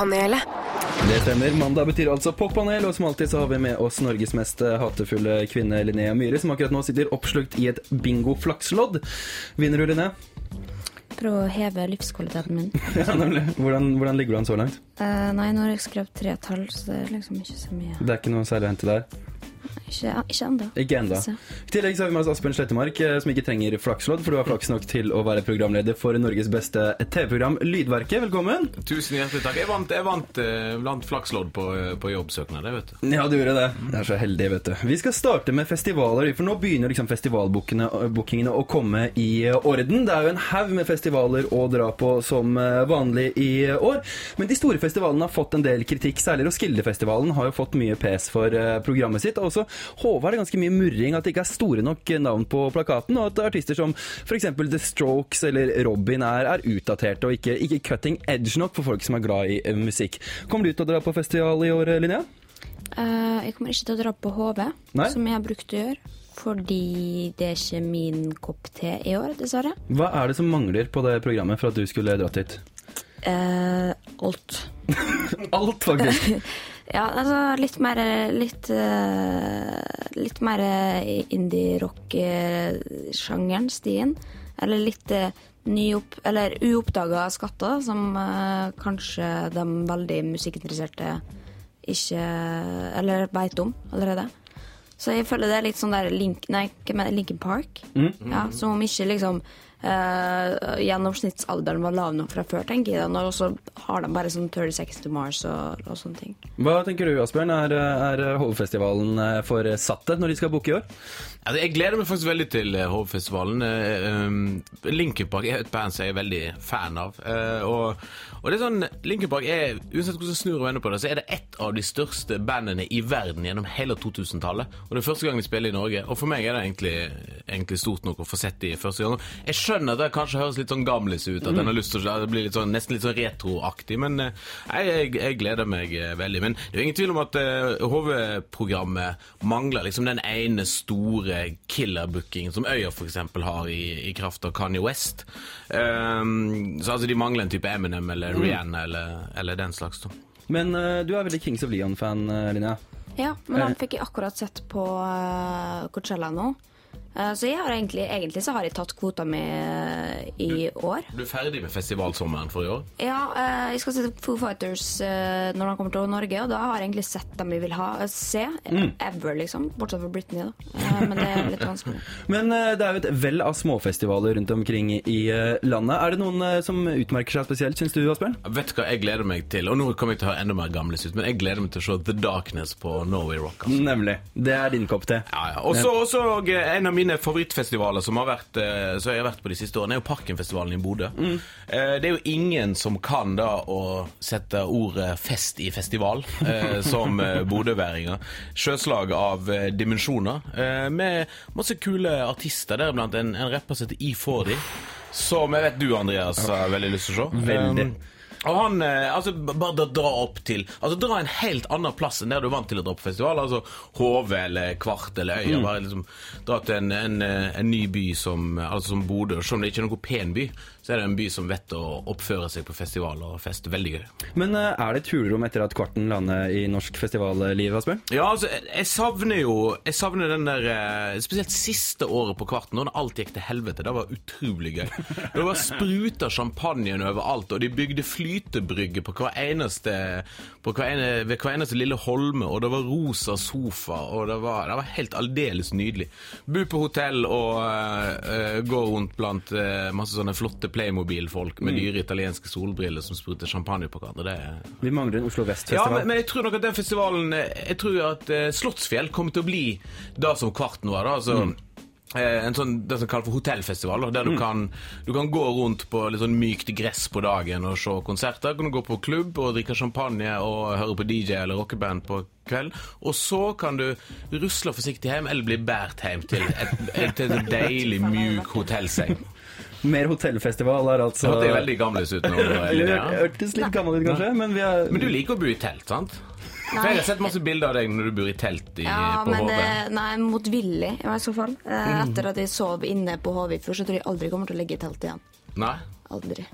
Poppanelet. Det stemmer. Mandag betyr altså poppanel, og som alltid så har vi med oss Norges mest hatefulle kvinne Linnea Myhre, som akkurat nå sitter oppslukt i et bingo-flakslodd. Vinner du, Linnea? Prøve å heve livskvaliteten min. Ja, nemlig. Hvordan, hvordan ligger du an så langt? Eh, nei, nå har jeg skrevet tre tall, så det er liksom ikke så mye. Det er ikke noe særlig å hente der? Ikke, ikke ennå. Ikke enda. I tillegg så har vi med oss Asbjørn Slettemark, eh, som ikke trenger flakslodd, for du har flaks nok til å være programleder for Norges beste TV-program Lydverket. Velkommen! Tusen hjertelig takk. Jeg vant, jeg vant, eh, vant flakslodd på, på jobbsøknad, vet du. Ja, du gjorde det. Det er så heldig, vet du. Vi skal starte med festivaler, for nå begynner liksom festivalbookingene å komme i orden. Det er jo en haug med festivaler å dra på som eh, vanlig i år. Men de store festivalene har fått en del kritikk, særlig Roskilde-festivalen har jo fått mye pes for eh, programmet sitt. Og også Håvard er det ganske mye murring at det ikke er store nok navn på plakaten, og at artister som f.eks. The Strokes eller Robin er, er utdaterte og ikke, ikke cutting edge nok for folk som er glad i eh, musikk. Kommer du til å dra på festival i år, Linnea? Uh, jeg kommer ikke til å dra på HV, Nei. som jeg har brukt å gjøre. Fordi det er ikke min kopp te i år, dessverre. Hva er det som mangler på det programmet for at du skulle dratt hit? Uh, alt. Alt, faktisk. Ja, altså litt mer Litt, eh, litt mer indie-rock-sjangeren, stien. Eller litt eh, nyopp... Eller uoppdaga skatter, som eh, kanskje de veldig musikkinteresserte ikke Eller veit om allerede. Så jeg føler det er litt sånn der Link, Nei? Linkin Park. Ja, Som om ikke liksom eh, gjennomsnittsalderen var lav nok fra før, tenker jeg. Og så har de bare sånn 30 Seconds to Mars og, og sånne ting. Hva tenker du, Asbjørn? Er, er Hovefestivalen eh, for satte når de skal booke i år? Altså, jeg gleder meg faktisk veldig til Hovefestivalen. Uh, um, Linkin Park er et band som jeg er veldig fan av. Eh, og, og det er sånn, Linkin Park er, uansett hvordan jeg snur og vender på det, så er det ett av de største bandene i verden gjennom hele 2000-tallet. Og det er første gang de spiller i Norge. Og for meg er det egentlig, egentlig stort nok å få sett de første gang. Jeg skjønner at det kanskje høres litt sånn gamlis ut, at en har lyst til å bli litt sånn, nesten litt sånn retroaktig, men eh, jeg, jeg, jeg gleder meg eh, veldig. Men det er jo ingen tvil om at HV-programmet mangler liksom den ene store killer-bookingen som Øya f.eks. har i, i kraft av Kanye West. Um, så altså de mangler en type Eminem eller Rihanna eller, eller den slags. da. Men uh, du er veldig Kings of Leon-fan, eh, Linnea. Ja, men han fikk jeg akkurat sett på uh, Coachella nå. Eh, så jeg har egentlig, egentlig så har jeg tatt kvota mi i i år. Du er ferdig med festivalsommeren for i år? Ja, eh, jeg skal se Foo Fighters eh, når de kommer til Norge, og da har jeg egentlig sett dem jeg vil ha, eh, se. Mm. Ever, liksom. Bortsett fra Britney, da. Eh, men det er litt vanskelig. Men eh, det er jo et vell av småfestivaler rundt omkring i eh, landet. Er det noen eh, som utmerker seg spesielt, syns du, Asbjørn? Vet du hva jeg gleder meg til? Og nå kommer jeg til å høre enda mer gamlis ut, men jeg gleder meg til å se The Darkness på Norway Rock. Altså. Nemlig. Det er din kopp te. Ja, ja. Og så eh, en av mine favorittfestivaler som har vært, eh, så jeg har vært på de siste årene, er jo Parkenfestivalen i Bodø. Mm. Det er jo ingen som kan da å sette ordet 'fest' i festival, eh, som eh, bodøværinger. Sjøslag av eh, dimensjoner, eh, med masse kule artister, deriblant en, en rapper som heter E40, som jeg vet du, Andreas, har veldig lyst til å se. Veldig. Og han, eh, altså Bare da dra opp til Altså dra en helt annen plass enn der du er vant til å dra på festival. Altså HV eller Kvart eller Øya. Bare liksom Dra til en, en, eh, en ny by som Altså som Bodø. Selv om det ikke er noen pen by, så er det en by som vet å oppføre seg på festival og fest. Veldig gøy. Men eh, er det et hulrom etter at Kvarten lander i norsk festivalliv, Asbjørn? Ja, altså, jeg- jeg savner jo Jeg savner den der eh, Spesielt siste året på Kvarten, når alt gikk til helvete. Det var utrolig gøy. Det var spruta champagne overalt, og de bygde flytebrygge på hver eneste på hver ene, ved hver eneste lille holme, og det var rosa sofa, og det var, det var helt aldeles nydelig. Bo på hotell og uh, gå rundt blant masse sånne flotte Playmobil-folk med dyre italienske solbriller som spruter champagne på hverandre. Det er Vi mangler en Oslo ja, Vest-festival. men, men jeg tror nok at den festivalen eh, Jeg tror at uh, Slottsfjell kommer til å bli det som Kvarten var. da altså eh, en sånn, Det som kalles for hotellfestival, der du, kan, du kan gå rundt på litt sånn mykt gress på dagen og se konserter. Kan du gå på klubb og drikke champagne og høre på DJ eller rockeband på kveld. Og så kan du rusle forsiktig hjem eller bli båret hjem til et, et, til et deilig, mjuk hotellseng. Mer hotellfestival er altså Så det er veldig gamles ut nå. Linnea. Hørtes litt gammel ut, kanskje, men vi er Men du liker å bo i telt, sant? Nei. jeg har sett masse bilder av deg når du bor i telt i, Ja, på men HV. eh, nei, motvillig i så fall. Eh, Etter at jeg sov inne på HV før, så tror jeg aldri jeg kommer til å ligge i telt igjen. Nei? Aldri.